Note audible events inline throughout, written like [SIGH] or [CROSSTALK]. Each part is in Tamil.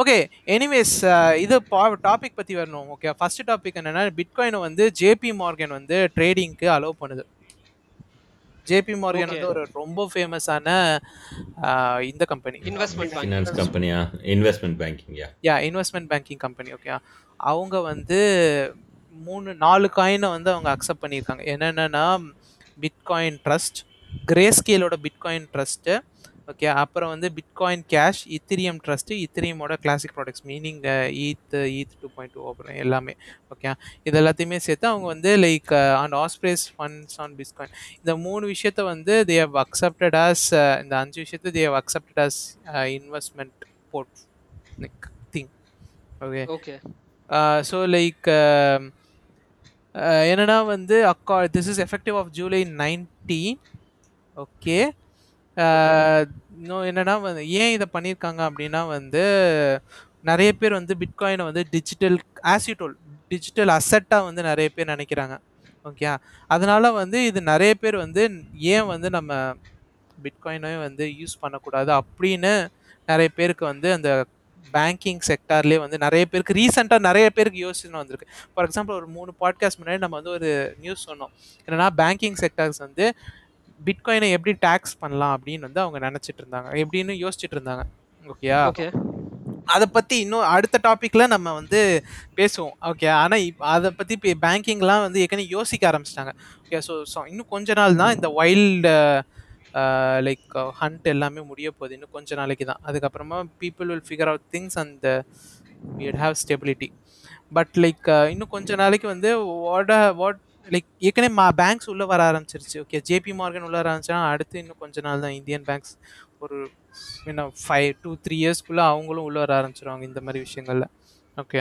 ஓகே எனிவேஸ் இது டாபிக் பத்தி வரணும் ஓகே ஃபர்ஸ்ட் டாபிக் என்னன்னா பிட்காயினை வந்து ஜேபி மார்கன் வந்து ட்ரேடிங்க்கு அலோவ் பண்ணுது. JP Morgan Okay. வந்து ஒரு ரொம்ப ஃபேமஸான இந்த கம்பெனி இன்வெஸ்ட்மெண்ட் ஃபினான்ஸ் கம்பெனியா investment பேங்கிங்கா yeah investment banking company okay அவங்க வந்து மூணு நாலு காயினை வந்து அவங்க அக்செப்ட் பண்ணியிருக்காங்க. என்னென்னா பிட்காயின் ட்ரஸ்ட் கிரே ஸ்கேலோட பிட்காயின் ட்ரஸ்ட்டு ஓகே அப்புறம் வந்து bitcoin cash இத்திரியம் trust இத்திரியமோட classic products meaning eth eth two point two அப்புறம் எல்லாமே. ஓகே இது எல்லாத்தையுமே சேர்த்து அவங்க வந்து like and aspires funds on bitcoin இந்த மூணு விஷயத்த வந்து தே ஹவ் அக்செப்டட் ஆஸ் இந்த அஞ்சு விஷயத்த they have accepted as investment port like thing okay okay so like என்னன்னா வந்து அக்கா this is effective of July nineteen okay இன்னும் என்னன்னா வந்து ஏன் இதை பண்ணியிருக்காங்க அப்படின்னா வந்து நிறைய பேர் வந்து பிட்காயினை வந்து டிஜிட்டல் ஆசிட்டோல் டிஜிட்டல் அசட்டாக வந்து நிறைய பேர் நினைக்கிறாங்க. ஓகே அதனால வந்து இது நிறைய பேர் வந்து ஏன் வந்து நம்ம பிட்காயினை வந்து யூஸ் பண்ணக்கூடாது அப்படின்னு நிறைய பேருக்கு வந்து அந்த பேங்கிங் செக்டார்லேயே வந்து நிறைய பேருக்கு ரீசெண்டாக நிறைய பேருக்கு யோசனை வந்திருக்கு. ஃபார் எக்ஸாம்பிள் ஒரு மூணு பாட்காஸ்ட் முன்னாடி நம்ம வந்து ஒரு நியூஸ் சொன்னோம். என்னன்னா பேங்கிங் செக்டார்ஸ் வந்து பிட்காயினை எப்படி டேக்ஸ் பண்ணலாம் அப்படின்னு வந்து அவங்க நினச்சிட்டு இருந்தாங்க. எப்படின்னு யோசிச்சுட்டு இருந்தாங்க. ஓகேயா ஓகே அதை பற்றி இன்னும் அடுத்த டாப்பிக்கில் நம்ம வந்து பேசுவோம். ஓகே ஆனால் இப் அதை பற்றி இப்போ பேங்கிங்லாம் வந்து ஏற்கனவே யோசிக்க ஆரம்பிச்சிட்டாங்க. ஓகே ஸோ ஸோ இன்னும் கொஞ்ச நாள் தான் இந்த வைல்டு லைக் ஹண்ட் எல்லாமே முடிய போகுது. இன்னும் கொஞ்ச நாளைக்கு தான். அதுக்கப்புறமா people will figure out things and with have stability but like இன்னும் கொஞ்ச நாளைக்கு வந்து வாட் வாட் லைக் ஏற்கனவே மா பேங்க்ஸ் உள்ளே வர ஆரம்பிச்சிருச்சு. ஓகே ஜேபி மார்கன் உள்ள வர ஆரம்பிச்சா அடுத்து இன்னும் கொஞ்ச நாள் தான் இந்தியன் பேங்க்ஸ் ஒரு என்ன ஃபைவ் டூ த்ரீ இயர்ஸ்க்குள்ளே அவங்களும் உள்ளே வர ஆரம்பிச்சிருவாங்க இந்த மாதிரி விஷயங்களில். Okay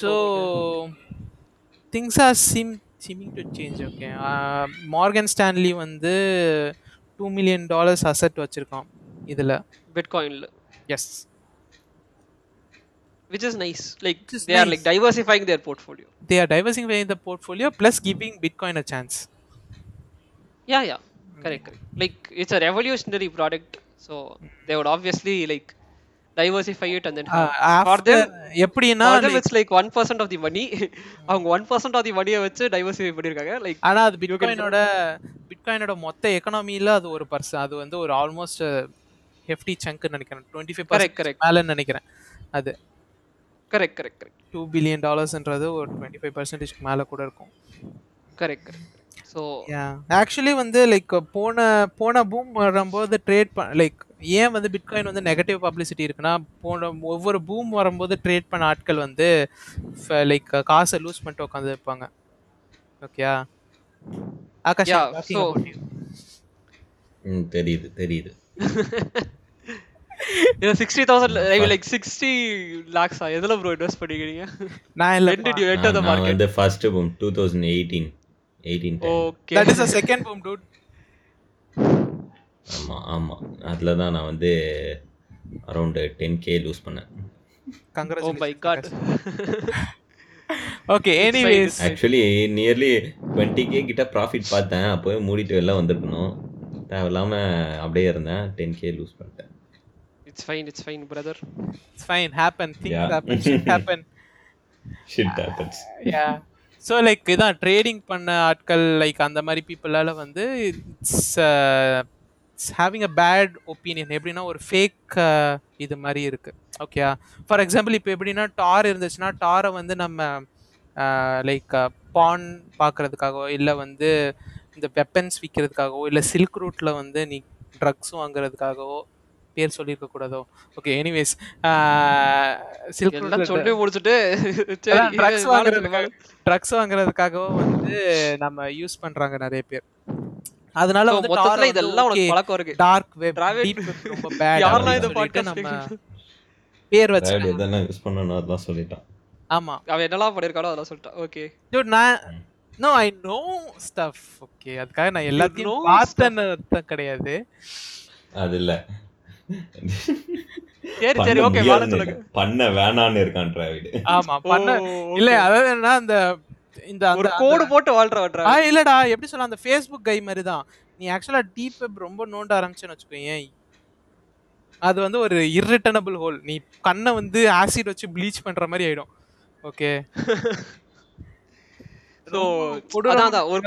so things are seem seeming to change okay Morgan Stanley வந்து டூ மில்லியன் டாலர்ஸ் அசட் வச்சுருக்கான் இதில். பிட்காயின்ல yes which is nice like is they are nice. like diversifying their portfolio they are diversifying the portfolio plus giving bitcoin a chance yeah yeah correct correct like it's a revolutionary product so they would obviously like diversify it and then Uh, have- for after them எப்படின்னா for them like- it's like one percent of the money அவங்க ஒன் பர்சன்ட் ஆஃப் தி மணியை வச்சு டைவர்சிஃபை பண்ணிருக்காங்க லைக் ஆனா அது பிட்காயினோட பிட்காயினோட மொத்த எக்கனாமில அது ஒரு பர்சன் அது வந்து ஒரு ஆல்மோஸ்ட் ஹெஃப்டி சங்க்னு நினைக்கிறேன் டுவெண்ட்டி ஃபைவ் Correct, correct. மேலன்னு நினைக்கிறேன் அது correct correct correct two billion டாலர்ஸ்ன்றது ஒரு டுவெண்ட்டி ஃபைவ் பர்சன்டேஜ்க்கு மேலே கூட இருக்கும். கரெக்ட் கரெக்ட் ஸோ ஆக்சுவலி வந்து லைக் போன போன பூம் வரும்போது ட்ரேட் லைக் ஏன் வந்து பிட்காயின் வந்து நெகட்டிவ் பப்ளிசிட்டி இருக்குன்னா போன ஒவ்வொரு பூம் வரும்போது ட்ரேட் பண்ண ஆட்கள் வந்து லைக் காசை லூஸ் பண்ணிட்டு உட்காந்து இருப்பாங்க. ஓகேயா ஆகாஷ் தெரியுது தெரியுது. [LAUGHS] சிக்ஸ்டி தௌசண்ட் லைக் சிக்ஸ்டி லேக்ஸா எதுல ப்ரோ இன்வெஸ்ட் பண்ணிக்கிறீங்க? நான் இல்ல. நான் market? வந்து first boom two thousand eighteen eighteen okay that is a second boom dude ஆமாம் ஆமாம் அதில் தான் நான் வந்து அரௌண்டு டென் கே லூஸ் பண்ணேன். ஓ my god okay anyways actually nearly twenty K கிட்ட ப்ராஃபிட் பார்த்தேன். அப்போவே மூடிட்டு வெளில வந்திருக்கணும். தேவையில்லாமல் அப்படியே இருந்தேன். டென் கே லூஸ் பண்ணிட்டேன். It's fine it's fine brother it's fine happen things Yeah. Happen shit happen shit happens yeah so like இதான் ட்ரேடிங் பண்ண ஆட்கள் லைக் அந்த மாதிரி பீப்புளால வந்து it's having a bad opinion எப்படின்னா ஒரு ஃபேக் இது மாதிரி இருக்கு. ஓகே ஃபார் எக்ஸாம்பிள் இப்போ எப்படின்னா டார் இருந்துச்சுன்னா டாரை வந்து நம்ம லைக் பான் பார்க்கறதுக்காகவோ இல்லை வந்து இந்த வெப்பன்ஸ் விற்கிறதுக்காகவோ இல்லை சில்க் ரூட்டில் வந்து நீ ட்ரக்ஸ் வாங்குறதுக்காகவோ பேர் சொல்லியிருக்க கூடாதோ? ஓகே எனிவேஸ் சில்க் சொல்லி முடிச்சுட்டு அதான் ட்ரக்ஸ் வாங்குறதுக்காக. ட்ரக்ஸ் வாங்குறதுக்காகவும் வந்து நம்ம யூஸ் பண்றாங்க நிறைய பேர். அதனால வந்து மொத்தத்துல இதெல்லாம் உனக்கு பழக்கம் இருக்கு. டார்க் வெப் டீப் வெப் ரொம்ப பேட் யாரெல்லாம் இந்த podcast நம்ம? பேர் வச்சு எதெல்லாம் யூஸ் பண்ணணும் அதெல்லாம் சொல்லிட்டான். ஆமா. அவன் என்னெல்லாம் பண்ணிருக்கானோ அதெல்லாம் சொல்லிட்டான். ஓகே dude நான் no I know stuff okay அதுக்காக நான் எல்லாத்தையும் know பார்த்தேன்னு அர்த்தம் கிடையாது. அது இல்லை. [LAUGHS] சரி சரி ஓகே மேல சொல்லுங்க. பண்ண வேணான்னு இருக்கான் டிராவிட். ஆமா பண்ண இல்ல. அதாவது என்ன அந்த இந்த ஒரு கோடு போட்டு வாழ்ற ஆ இல்லடா எப்படி சொல்ல அந்த ஃபேஸ்புக் கை மாதிரி தான் நீ ஆக்சுவலா டீப் வெப் ரொம்ப நோண்ட ஆரம்பிச்சேன்னு வச்சுக்கோயேன். அது வந்து ஒரு இர்ரிட்டனபிள் ஹோல் நீ கண்ணை வந்து ஆசிட் வச்சு ப்ளீச் பண்ற மாதிரி ஆயிடும். ஓகே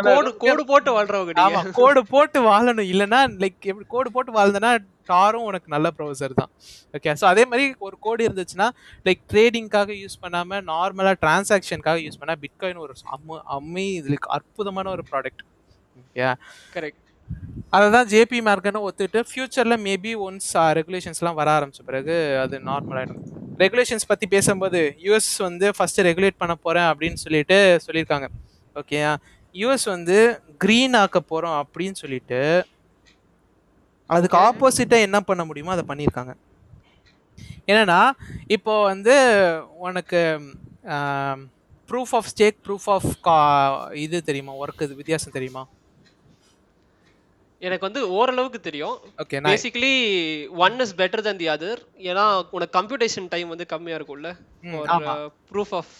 கோடு கோடு போட்டு வாழ்றவங்க கோடு போட்டு வாழணும். இல்லனா லைக் எப்படி கோடு போட்டு வாழ்ந்தனா டாரும் உனக்கு நல்ல ப்ரௌசர் தான். ஓகே ஸோ அதே மாதிரி ஒரு கோடு இருந்துச்சுன்னா லைக் ட்ரேடிங்காக யூஸ் பண்ணாம நார்மலா டிரான்சாக்ஷனுக்காக யூஸ் பண்ணா பிட்காயின் ஒரு அம்ம அம்மி லைக் அற்புதமான ஒரு ப்ராடக்ட் ஓகே கரெக்ட் அதை தான் ஜேபி மார்க்கெட்னு ஒத்துட்டு ஃபியூச்சரில் மேபி ஒன்ஸ் ரெகுலேஷன்ஸ்லாம் வர ஆரம்பிச்ச பிறகு அது நார்மல் ஆகிடும் ரெகுலேஷன்ஸ் பற்றி பேசும்போது யூஎஸ் வந்து ஃபஸ்ட்டு ரெகுலேட் பண்ண போகிறேன் அப்படின்னு சொல்லிட்டு சொல்லியிருக்காங்க. ஓகே யூஎஸ் வந்து க்ரீன் ஆக்க போகிறோம் அப்படின்னு சொல்லிட்டு அதுக்கு. ஆப்போசிட்டாக என்ன பண்ண முடியுமோ அதை பண்ணியிருக்காங்க. என்னன்னா இப்போ வந்து உனக்கு proof of stake proof of கா இது தெரியுமா? ஒர்க் இது வித்தியாசம் தெரியுமா? எனக்கு வந்து ஓரளவுக்கு தெரியும். Okay basically one is better than the other ஏன்னா உனக்கு கம்ப்யூட்டேஷன் டைம் வந்து கம்மியா இருக்கும்ல. Proof of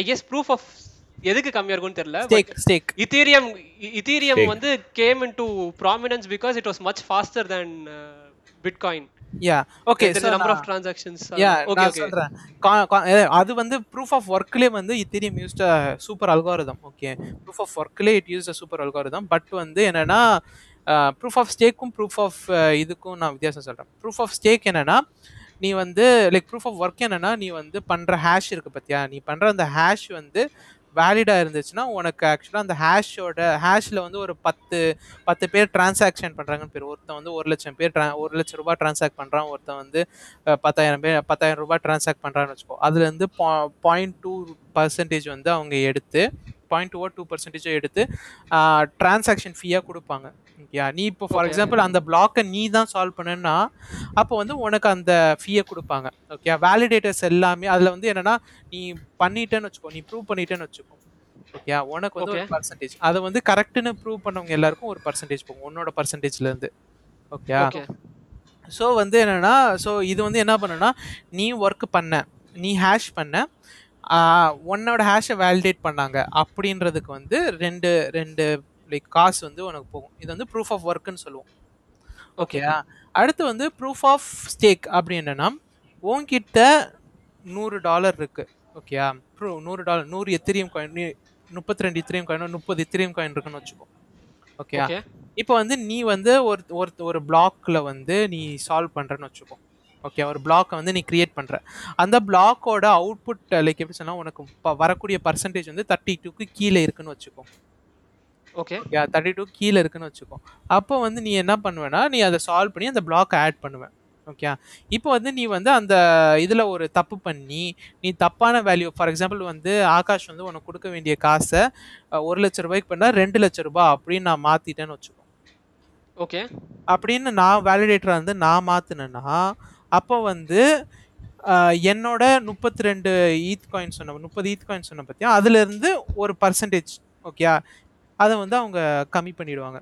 I guess proof of எதுக்கு கம்மியா இருக்கும்னு தெரியல stake stake ethereum ethereum Stake. வந்து came in to prominence because it was much faster then bitcoin yeah okay number of transactions yeah okay நான் சொல்றேன். ஏ, அது வந்து ப்ரூஃப் ஆஃப் ஒர்க்லேயே வந்து ethereum used super algorithm okay proof of ஒர்க்லேயே it use super algorithm but வந்து என்னன்னா ப்ரூஃப் ஆஃப் ஸ்டேக்கும் ப்ரூஃப் ஆஃப் இதுக்கும் நான் வித்தியாசம் சொல்றேன். ப்ரூஃப் ஆஃப் ஸ்டேக் என்னன்னா நீ வந்து லைக் ப்ரூஃப் ஆஃப் ஒர்க் என்னன்னா நீ வந்து பண்ற ஹேஷ் இருக்கு பத்தியா? நீ பண்ற அந்த ஹேஷ் வந்து வேலிடாக இருந்துச்சுன்னா உனக்கு ஆக்சுவலாக அந்த ஹேஷோட ஹேஷில் வந்து ஒரு பத்து பத்து பேர் டிரான்சாக்ஷன் பண்ணுறாங்கன்னு பேர். ஒருத்தன் வந்து ஒரு லட்சம் பேர் ட்ரா ஒரு லட்சம் ரூபாய் டிரான்சாக்ட் பண்ணுறான் ஒருத்தன் வந்து பத்தாயிரம் பேர் பத்தாயிரம் ரூபாய் டிரான்சாக்ட் பண்ணுறான்னு வச்சுக்கோ. அதுலேருந்து பாயிண்ட் டூ பர்சன்டேஜ் வந்து அவங்க எடுத்து பாயிண்ட் டூ டூ பர்சன்டேஜோ எடுத்து டிரான்சாக்ஷன் ஃபீயாக கொடுப்பாங்க. ஓகே நீ இப்போ ஃபார். எக்ஸாம்பிள் அந்த பிளாக்கை நீ தான் சால்வ் பண்ணனா அப்போ வந்து உனக்கு அந்த ஃபீயை கொடுப்பாங்க. ஓகே வேலிடேட்டர்ஸ் எல்லாமே அதில் வந்து என்னன்னா நீ பண்ணிட்டேன்னு வச்சுக்கோ நீ ப்ரூவ் பண்ணிட்டேன்னு வச்சுக்கோ. ஓகே உனக்கு வந்து ஒரு. பர்சன்டேஜ் அதை வந்து கரெக்ட்னு ப்ரூவ் பண்ணவங்க எல்லாருக்கும் ஒரு பர்சன்டேஜ் போகும் உன்னோட பர்சன்டேஜ்ல இருந்து. ஓகே ஓகே ஸோ வந்து என்னன்னா ஸோ இது வந்து என்ன பண்ணுன்னா நீ ஒர்க் பண்ண நீ ஹேஷ் பண்ண உன்னோட ஹேஷை வேலிடேட் பண்ணாங்க. அப்படின்றதுக்கு வந்து ரெண்டு ரெண்டு லைக் காசு வந்து உனக்கு போகும். இது வந்து ப்ரூஃப் ஆஃப் ஒர்க்குன்னு சொல்லுவோம். ஓகே ஓகேயா அடுத்து வந்து ப்ரூஃப் ஆஃப் ஸ்டேக் அப்படி என்னன்னா உன்கிட்ட நூறு டாலர் இருக்கு. ஓகேயா ப்ரூ நூறு டாலர் நூறு எத்திரியம் காயின் முப்பத்தி ரெண்டு இத்திரியம் காயின் முப்பது இத்திரியம் காயின் இருக்குன்னு வச்சுக்கோ. ஓகேயா ஓகே இப்போ வந்து நீ வந்து ஒரு ஒரு ஒரு பிளாக்ல வந்து நீ சால்வ் பண்றேன்னு வச்சுக்கோ. ஓகே ஒரு பிளாக்கை வந்து நீ கிரியேட் பண்ற. அந்த பிளாக்கோட அவுட்புட் லைக் எப்படி சொன்னா உனக்கு ப- வரக்கூடிய பர்சன்டேஜ் வந்து தேர்ட்டி டூக்கு கீழே இருக்குன்னு வச்சுக்கோ. ஓகே தேர்ட்டி டூ கீழே இருக்குன்னு வச்சுக்கோ. அப்போ வந்து நீ என்ன பண்ணுவேன்னா நீ அதை சால்வ் பண்ணி அந்த பிளாக் ஆட் பண்ணுவேன். ஓகே இப்போ வந்து நீ வந்து அந்த இதில் ஒரு தப்பு பண்ணி நீ தப்பான வேல்யூ ஃபார் எக்ஸாம்பிள் வந்து ஆகாஷ் வந்து உனக்கு கொடுக்க வேண்டிய காசை ஒரு லட்ச ரூபாய்க்கு பண்ணால் ரெண்டு லட்ச ரூபாய் அப்படின்னு நான் மாற்றிட்டேன்னு வச்சுக்கோ. ஓகே அப்படின்னு நான் வேலிடேட்டரை வந்து நான் மாற்றினேன்னா அப்போ வந்து என்னோட முப்பத்தி ரெண்டு ஈத் காயின் சொன்ன முப்பது ஈத் காயின் சொன்ன பற்றியா அதுலேருந்து ஒரு பர்சன்டேஜ் ஓகே அதை வந்து அவங்க கம்மி பண்ணிடுவாங்க.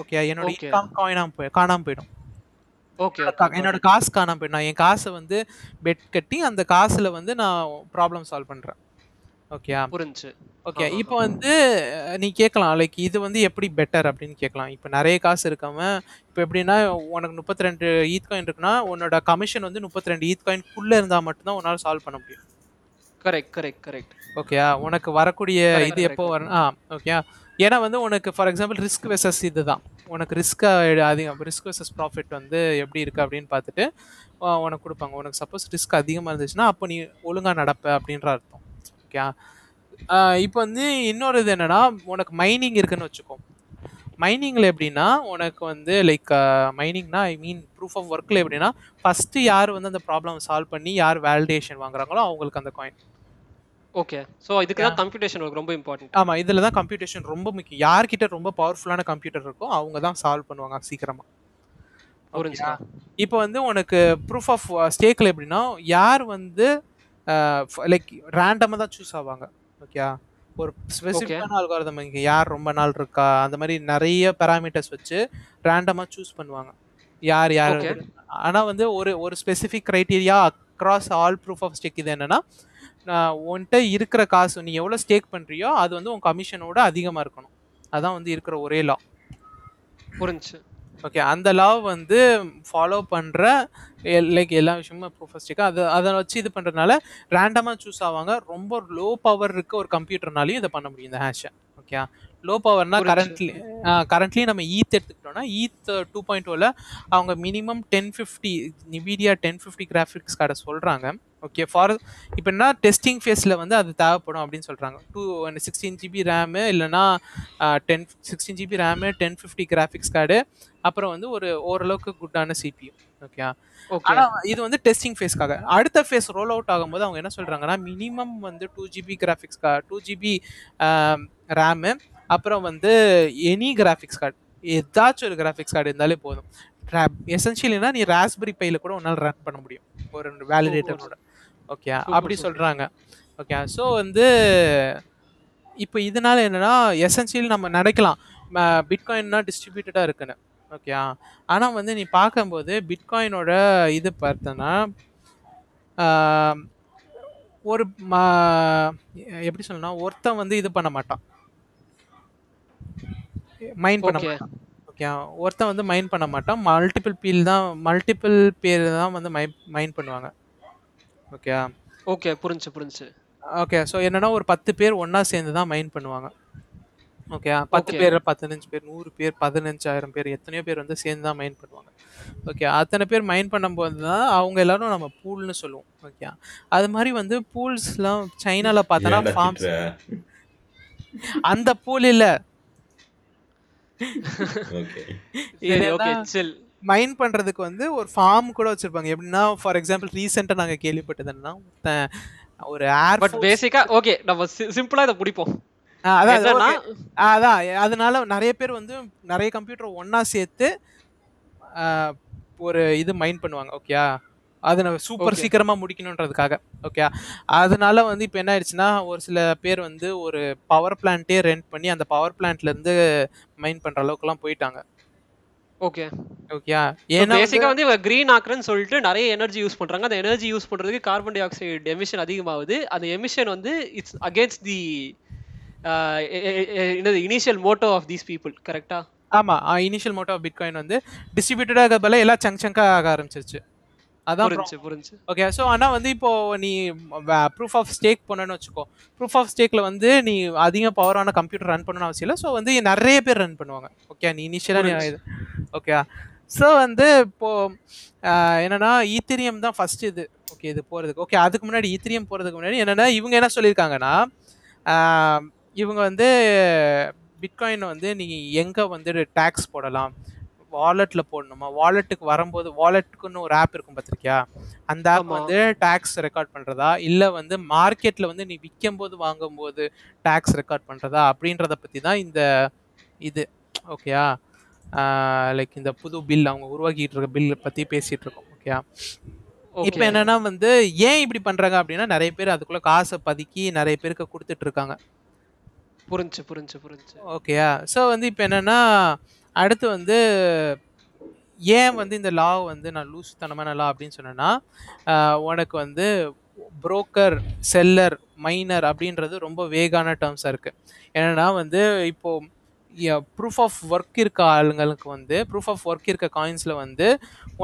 ஓகே என்னோட. இன்கம் காயினாம போய் காணாமல் போயிடும். ஓகே என்னோட காசு காணாம போயிடும். நான் என் காசை வந்து பெட் கட்டி அந்த காசுல வந்து நான் ப்ராப்ளம் சால்வ் பண்றேன். ஓகே புரிஞ்சு ஓகே. இப்போ வந்து நீ கேட்கலாம். லைக் இது வந்து எப்படி பெட்டர் அப்படின்னு கேட்கலாம். இப்போ நிறைய காசு இருக்காம இப்போ எப்படின்னா உனக்கு முப்பத்தி ரெண்டு ஈத் காயின் இருக்குன்னா உன்னோட கமிஷன் வந்து முப்பத்தி ரெண்டு ஈத் காயின்குள்ளே இருந்தால் மட்டும்தான் உன்னால் சால்வ் பண்ண முடியும். கரெக்ட் கரெக்ட் கரெக்ட் ஓகேயா உனக்கு வரக்கூடிய இது எப்போ. வரும்? ஆ ஓகே ஏன்னா வந்து உனக்கு ஃபார் எக்ஸாம்பிள் ரிஸ்க் வெசஸ் இதுதான். உனக்கு ரிஸ்க் அதிகம். ரிஸ்க் வெசஸ் ப்ராஃபிட் வந்து எப்படி இருக்கு அப்படின்னு பார்த்துட்டு உனக்கு கொடுப்பாங்க. உனக்கு சப்போஸ் ரிஸ்க் அதிகமாக இருந்துச்சுன்னா அப்போ நீ ஒழுங்காக நடப்ப அப்படின்ற அர்த்தம். ஓகே. இப்போ வந்து இன்னொரு இது என்னன்னா உனக்கு மைனிங் இருக்குன்னு வச்சுக்கோ. மைனிங்கில் எப்படின்னா உனக்கு வந்து லைக் மைனிங்னா ஐ மீன் ப்ரூஃப் ஆஃப் ஒர்க்கில் எப்படின்னா ஃபஸ்ட்டு யார் வந்து அந்த ப்ராப்ளம் சால்வ் பண்ணி யார் வேலிடேஷன் வாங்குறாங்களோ அவங்களுக்கு அந்த காயின் ஓகே. ஸோ இதுக்கு தான் கம்ப்யூட்டேஷன் ரொம்ப இம்பார்ட்டன்ட் ஆமா இதுல தான் கம்ப்யூட்டேஷன் ரொம்ப முக்கியம். யார்கிட்ட ரொம்ப பவர்ஃபுல்லான கம்ப்யூட்டர் இருக்கோ அவங்க தான் சால்வ் பண்ணுவாங்க சீக்கிரமா. புரிஞ்சுதா? இப்போ வந்து உனக்கு ப்ரூஃப் ஆஃப் ஸ்டேக்கில் எப்படின்னா யார் வந்து லைக் ரேண்டமாக தான் சூஸ் ஆவாங்க. ஓகே ஒரு ஸ்பெசிஃபிக்கான அல்காரதம் இங்கே யார் ரொம்ப நாள் இருக்கா? அந்த மாதிரி நிறைய பேராமீட்டர்ஸ் வச்சு ரேண்டமாக சூஸ் பண்ணுவாங்க. யார் யார். ஆனால் வந்து ஒரு ஒரு specific criteria across all proof of stake இது என்னன்னா உன்கிட்ட இருக்கிற காசு நீ எவ்வளோ ஸ்டேக் பண்ணுறியோ அது வந்து உன் கமிஷனோட அதிகமாக இருக்கணும். அதான் வந்து இருக்கிற ஒரே லா புரிஞ்சு ஓகே அந்த லா வந்து ஃபாலோ பண்ணுற லைக் எல்லா விஷயமும் ப்ரூஃப் ஸ்டேக்காக அதை அதை வச்சு இது பண்ணுறதுனால ரேண்டமாக சூஸ் ஆவாங்க. ரொம்ப லோ பவர் இருக்க ஒரு கம்ப்யூட்டர்னாலையும் இதை பண்ண முடியும் இந்த ஹேஷை ஓகே லோ பவர்னா புரியுது. கரண்ட்லி கரண்ட்லி நம்ம ஈத் எடுத்துக்கிட்டோம்னா ஈத் டூ பாயிண்ட் டூவில் அவங்க minimum ten fifty Nvidia ten fifty graphics கார்டை சொல்கிறாங்க ஓகே ஃபார் இப்போ என்ன டெஸ்டிங் ஃபேஸில் வந்து அது தேவைப்படும் அப்படின்னு சொல்கிறாங்க டூ சிக்ஸ்டீன் ஜிபி ரேமு இல்லைனா ten sixteen GB RAM ten fifty graphics card அப்புறம் வந்து ஒரு ஓரளவுக்கு குட்டான சிபியூ ஓகே ஆனா இது வந்து டெஸ்டிங் ஃபேஸ்க்காக அடுத்த ஃபேஸ் ரோல் அவுட் ஆகும்போது அவங்க என்ன சொல்றாங்கன்னா மினிமம் வந்து two GB graphics card two GB RAM அப்புறம் வந்து எனி கிராஃபிக்ஸ் கார்டு ஏதாச்சும் ஒரு கிராஃபிக்ஸ் கார்டு இருந்தாலே போதும். எசென்ஷியலினா நீ ராஸ்பெரி பையில கூட உன்னால் ரன் பண்ண முடியும். ஒரு வேலிடேட்டரோட ஓகே அப்படி. சொல்றாங்க. ஓகே ஸோ வந்து இப்போ இதனால என்னன்னா எசென்ஷியல் நம்ம நினைக்கலாம். பிட்காயின்னா டிஸ்ட்ரிபியூட்டடாக இருக்குன்னு. ஓகே ஆனால் வந்து நீ பார்க்கும்போது பிட்காயினோட இது பார்த்தனா ஒரு எப்படி சொல்லணும் ஒருத்தன் வந்து இது பண்ண மாட்டான். மைண்ட் பண்ண மாட்டான். ஓகே ஒருத்தன் வந்து மைண்ட் பண்ண மாட்டான். மல்டிபிள் பீல் தான் மல்டிபிள் பேர் தான் வந்து மை மைண்ட் பண்ணுவாங்க. ஓகே ஓகே புரிஞ்சு புரிஞ்சு ஓகே ஸோ என்னன்னா ஒரு பத்து பேர் ஒண்ணா சேர்ந்து தான் மைண்ட் பண்ணுவாங்க. ஓகே பத்து Okay. பேர் பதினஞ்சு பேர் நூறு பேர் பதினஞ்சாயிரம் பேர் எத்தனையோ பேர் வந்து சேர்ந்து தான் மைண்ட் பண்ணுவாங்க. ஓகே அத்தனை பேர் மைண்ட் பண்ணும்போது தான் அவங்க எல்லாரும் நம்ம பூல்னு சொல்லுவோம். ஓகே அது மாதிரி வந்து பூல்ஸ்லாம் சைனால பார்த்தோன்னா ஃபார்ம்ஸ்? அந்த பூல் இல்ல. மைண்ட் பண்றதுக்கு வந்து ஒரு ஃபார்ம் கூட வச்சிருப்பாங்க. எப்படின்னா ஃபார் எக்ஸாம்பிள் ரீசெண்டா நாங்க கேள்விப்பட்டது என்னன்னா ஒருத்தன் ஒரு ஏர் பட் பேசிக்கா ஓகே நம்ம சிம்பிளா இதை முடிப்போம். அதான் அதான். அதனால நிறைய பேர் வந்து நிறைய கம்ப்யூட்டர் ஒண்ணா சேர்த்து ஒரு இது மைண்ட் பண்ணுவாங்க ஓகே அது சூப்பர். சீக்கிரமா முடிக்கணுன்றதுக்காக ஓகே அதனால வந்து இப்போ என்ன ஆயிடுச்சுன்னா ஒரு சில பேர் வந்து ஒரு பவர் பிளான்ட்டே ரெண்ட் பண்ணி அந்த பவர் பிளான்ட்ல இருந்து மைண்ட் பண்ற அளவுக்குலாம் போயிட்டாங்க. ஓகே ஓகே ஏன்னா பேசிக்கா வந்து இவங்க கிரீன் ஆக்குறன்னு சொல்லிட்டு நிறைய எனர்ஜி யூஸ் பண்றாங்க. அந்த எனர்ஜி யூஸ் பண்றதுக்கு கார்பன் டை ஆக்சைடு எமிஷன் அதிகமாகுது. அந்த எமிஷன் வந்து இட்ஸ் அகேன்ஸ்ட் தி என்னது initial motto of these people கரெக்டா ஆமா இனிஷியல் மோட்டோ ஆஃப் பிட்காயின் வந்து டிஸ்ட்ரிபியூட்டடாக இருக்கிறதால எல்லாம் சங்க் சங்கா ஆக ஆரம்பிச்சிருச்சு. அதான் புரிஞ்சு புரிஞ்சு ஓகே ஸோ ஆனால் வந்து இப்போ நீ ப்ரூஃப் ஆஃப் ஸ்டேக் பண்ணணும்னு வச்சுக்கோ. ப்ரூஃப் ஆஃப் ஸ்டேக்கில் வந்து நீ அதிக பவரான கம்ப்யூட்டர் ரன் பண்ணணும் அவசியம் இல்லை. ஸோ வந்து நிறைய பேர் ரன் பண்ணுவாங்க. ஓகே நீ இனிஷியலாக நீ ஓகே ஸோ வந்து இப்போ ஆஹ், என்னன்னா ஈத்திரியம் தான் ஃபர்ஸ்ட் இது. ஓகே இது போகிறதுக்கு ஓகே அதுக்கு முன்னாடி ஈத்திரியம் போகிறதுக்கு முன்னாடி என்னன்னா இவங்க என்ன சொல்லியிருக்காங்கன்னா இவங்க வந்து பிட்காயின் வந்து நீ எங்கே வந்து டேக்ஸ் போடலாம்? வாலெட்டில் போடணுமா? வாலெட்டுக்கு வரும்போது வாலெட்டுக்குன்னு ஒரு ஆப் இருக்கும் பார்த்திருக்கியா? அந்த ஆப். வந்து டேக்ஸ் ரெக்கார்ட் பண்ணுறதா இல்லை வந்து மார்க்கெட்டில் வந்து நீ விற்கும் போது வாங்கும்போது டேக்ஸ் ரெக்கார்ட் பண்ணுறதா அப்படின்றத பற்றி தான் இந்த இது. ஓகேயா லைக் இந்த புது பில் அவங்க உருவாக்கிட்டு இருக்க பில் பற்றி பேசிகிட்டு இருக்கோம். ஓகேயா இப்போ என்னன்னா வந்து ஏன் இப்படி பண்றாங்க அப்படின்னா நிறைய பேர் அதுக்குள்ள காசை பதுக்கி நிறைய பேருக்கு கொடுத்துட்டு இருக்காங்க. புரிஞ்சு புரிஞ்சு புரிஞ்சு. ஓகேயா ஸோ வந்து இப்போ என்னன்னா அடுத்து வந்து ஏன் வந்து இந்த லா வந்து நான் லூசுத்தனமான லா அப்படின்னு சொன்னேன்னா உனக்கு வந்து புரோக்கர் செல்லர் மைனர் அப்படின்றது ரொம்ப வேகான டேர்ம்ஸாக இருக்குது என்னன்னா வந்து இப்போ ப்ரூஃப் ஆஃப் ஒர்க் இருக்க ஆளுங்களுக்கு வந்து ப்ரூஃப் ஆஃப் ஒர்க் இருக்க காயின்ஸில் வந்து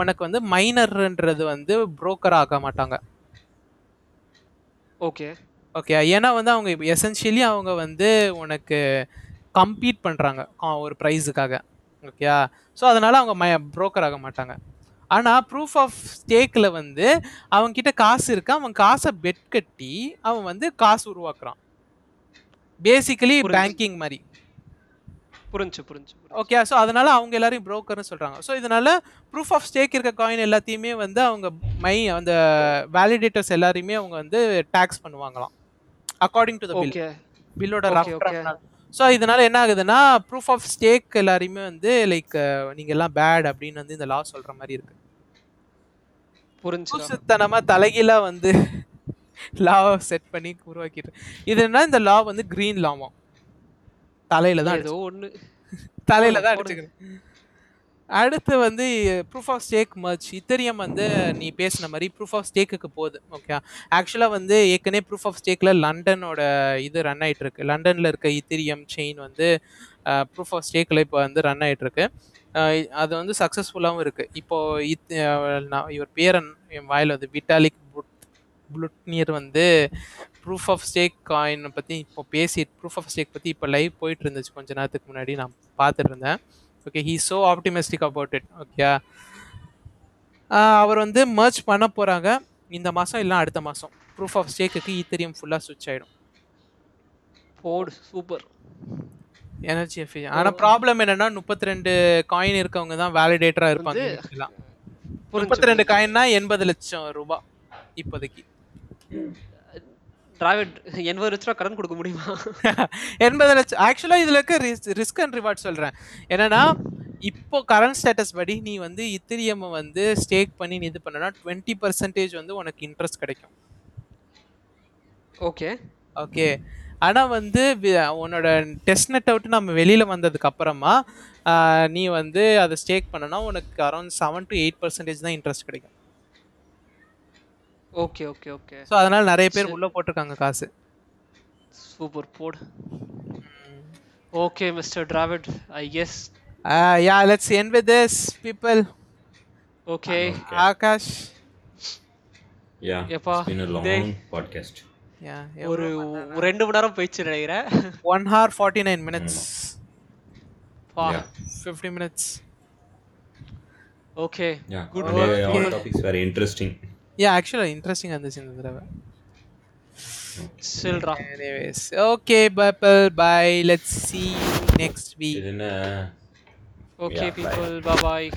உனக்கு வந்து மைனர்ன்றது வந்து புரோக்கர் ஆக மாட்டாங்க. ஓகே ஓகே ஏன்னா வந்து அவங்க எசென்ஷியலி அவங்க வந்து உனக்கு கம்பீட் பண்ணுறாங்க ஒரு ப்ரைஸுக்காக ஓகே ஸோ அதனால அவங்க ம broker ஆக மாட்டாங்க. ஆனால் ப்ரூஃப் ஆஃப் ஸ்டேக்கில் வந்து அவங்க கிட்ட காசு இருக்கு அவன் காசை பெட் கட்டி அவன் வந்து காசு உருவாக்குறான். பேசிக்கலி. பேங்கிங் மாதிரி. புரிஞ்சு புரிஞ்சு. ஓகே ஸோ அதனால அவங்க எல்லாரையும் புரோக்கர்னு சொல்றாங்க. ஸோ இதனால ப்ரூஃப் ஆஃப் ஸ்டேக் இருக்க காயின் எல்லாத்தையுமே வந்து அவங்க மை அந்த வேலிடேட்டர்ஸ் எல்லாரையுமே அவங்க வந்து டேக்ஸ் பண்ணுவாங்களாம். அக்கார்டிங் டு த பில் பில்லோட. ரஃப் ஸோ இதனால என்ன ஆகுதுன்னா ப்ரூஃப் ஆஃப் ஸ்டேக் எல்லாரையுமே வந்து லைக் நீங்க எல்லாம் பேட் அப்படின்னு வந்து இந்த லா சொல்ற மாதிரி இருக்கு. புரிஞ்சு புதுசுத்தனமா தலைகீழா வந்து லாவை செட் பண்ணி உருவாக்கிட்டு இது என்ன இந்த லா வந்து கிரீன் லாவாம் தலையில தான் ஏதோ ஒண்ணு. தலையில தான். அடிச்சுக்கிறேன் அடுத்து வந்து proof of stake merge ethereum வந்து நீ பேசின மாதிரி ப்ரூஃப் ஆஃப் ஸ்டேக்குக்கு போகுது ஓகே ஆக்சுவலாக வந்து ஏற்கனவே ப்ரூஃப் ஆஃப் ஸ்டேக்கில் லண்டனோட இது ரன் ஆகிட்டுருக்கு லண்டனில் இருக்க இத்திரியம் செயின் வந்து ப்ரூஃப் ஆஃப் ஸ்டேக்கில் இப்போ வந்து ரன் ஆகிட்டு இருக்கு அது வந்து சக்ஸஸ்ஃபுல்லாகவும் இருக்குது இப்போது இத் நான் இவர் பேரன் என் வாயில் வந்து விட்டாலிக் புட் புளுட்னியர் வந்து ப்ரூஃப் ஆஃப் ஸ்டேக் காயின் பற்றி இப்போ பேசி ப்ரூஃப் ஆஃப் ஸ்டேக் பற்றி இப்போ லைவ் போயிட்டு இருந்துச்சு. கொஞ்ச நேரத்துக்கு முன்னாடி நான் பார்த்துட்டு இருந்தேன். Okay he so optimistic about it okay அவர் வந்து மர்ச் பண்ண போகிறாங்க இந்த மாதம் இல்லை அடுத்த மாதம் ப்ரூஃப் ஆஃப் ஸ்டேக்குக்கு ஈத்தரியம் ஃபுல்லாக சுவிட்ச் ஆகிடும் போடு சூப்பர் எனர்ஜி எஃபிஷியன் ஆனால் ப்ராப்ளம் என்னன்னா முப்பத்தி ரெண்டு காயின் இருக்கவங்க தான் வேலிடேட்டராக இருப்பாங்க. முப்பத்தி ரெண்டு காயின்னா எண்பது லட்சம் ரூபாய் இப்போதைக்கு. டிராவிட் எண்பது லட்ச ரூபா கடன் கொடுக்க முடியுமா? [LAUGHS] எண்பது லட்சம் ஆக்சுவலாக இதில் இருக்க ரிஸ்க் அண்ட் ரிவார்ட் சொல்கிறேன் என்னன்னா இப்போ கரண்ட் ஸ்டேட்டஸ் படி நீ வந்து இத்திரியம் வந்து ஸ்டேக் பண்ணி நீ இது பண்ணனா டுவெண்ட்டி பர்சன்டேஜ் வந்து உனக்கு இன்ட்ரெஸ்ட் கிடைக்கும். ஓகே ஓகே ஆனால் வந்து உன்னோட டெஸ்ட் நெட் அவுட் நம்ம வெளியில் வந்ததுக்கு அப்புறமா நீ வந்து அதை ஸ்டேக் பண்ணனா உனக்கு around seven to eight percentage தான் இன்ட்ரெஸ்ட் கிடைக்கும். Okay okay okay. ஸோ அதனால நிறைய பேர் உள்ளே போட்டிருக்காங்க காசு. சூப்பர் போடு. Okay mister Dravid I guess yeah let's end with this people okay Akash yeah எப்பா, been a long டேய். podcast யா ஒரு ரெண்டு மணி நேரம் போயிடுச்சு நினைக்கிறேன். One hour forty nine minutes பா. Yeah. Fifty minutes okay Good today work. Yeah ஆக்சுவலாக இன்ட்ரெஸ்டிங்காக இருந்துச்சு இந்த தடவை. சில்ரா anyways okay people bye let's see you next week. இது என்ன? ஓகே. பீப்புள் பாய்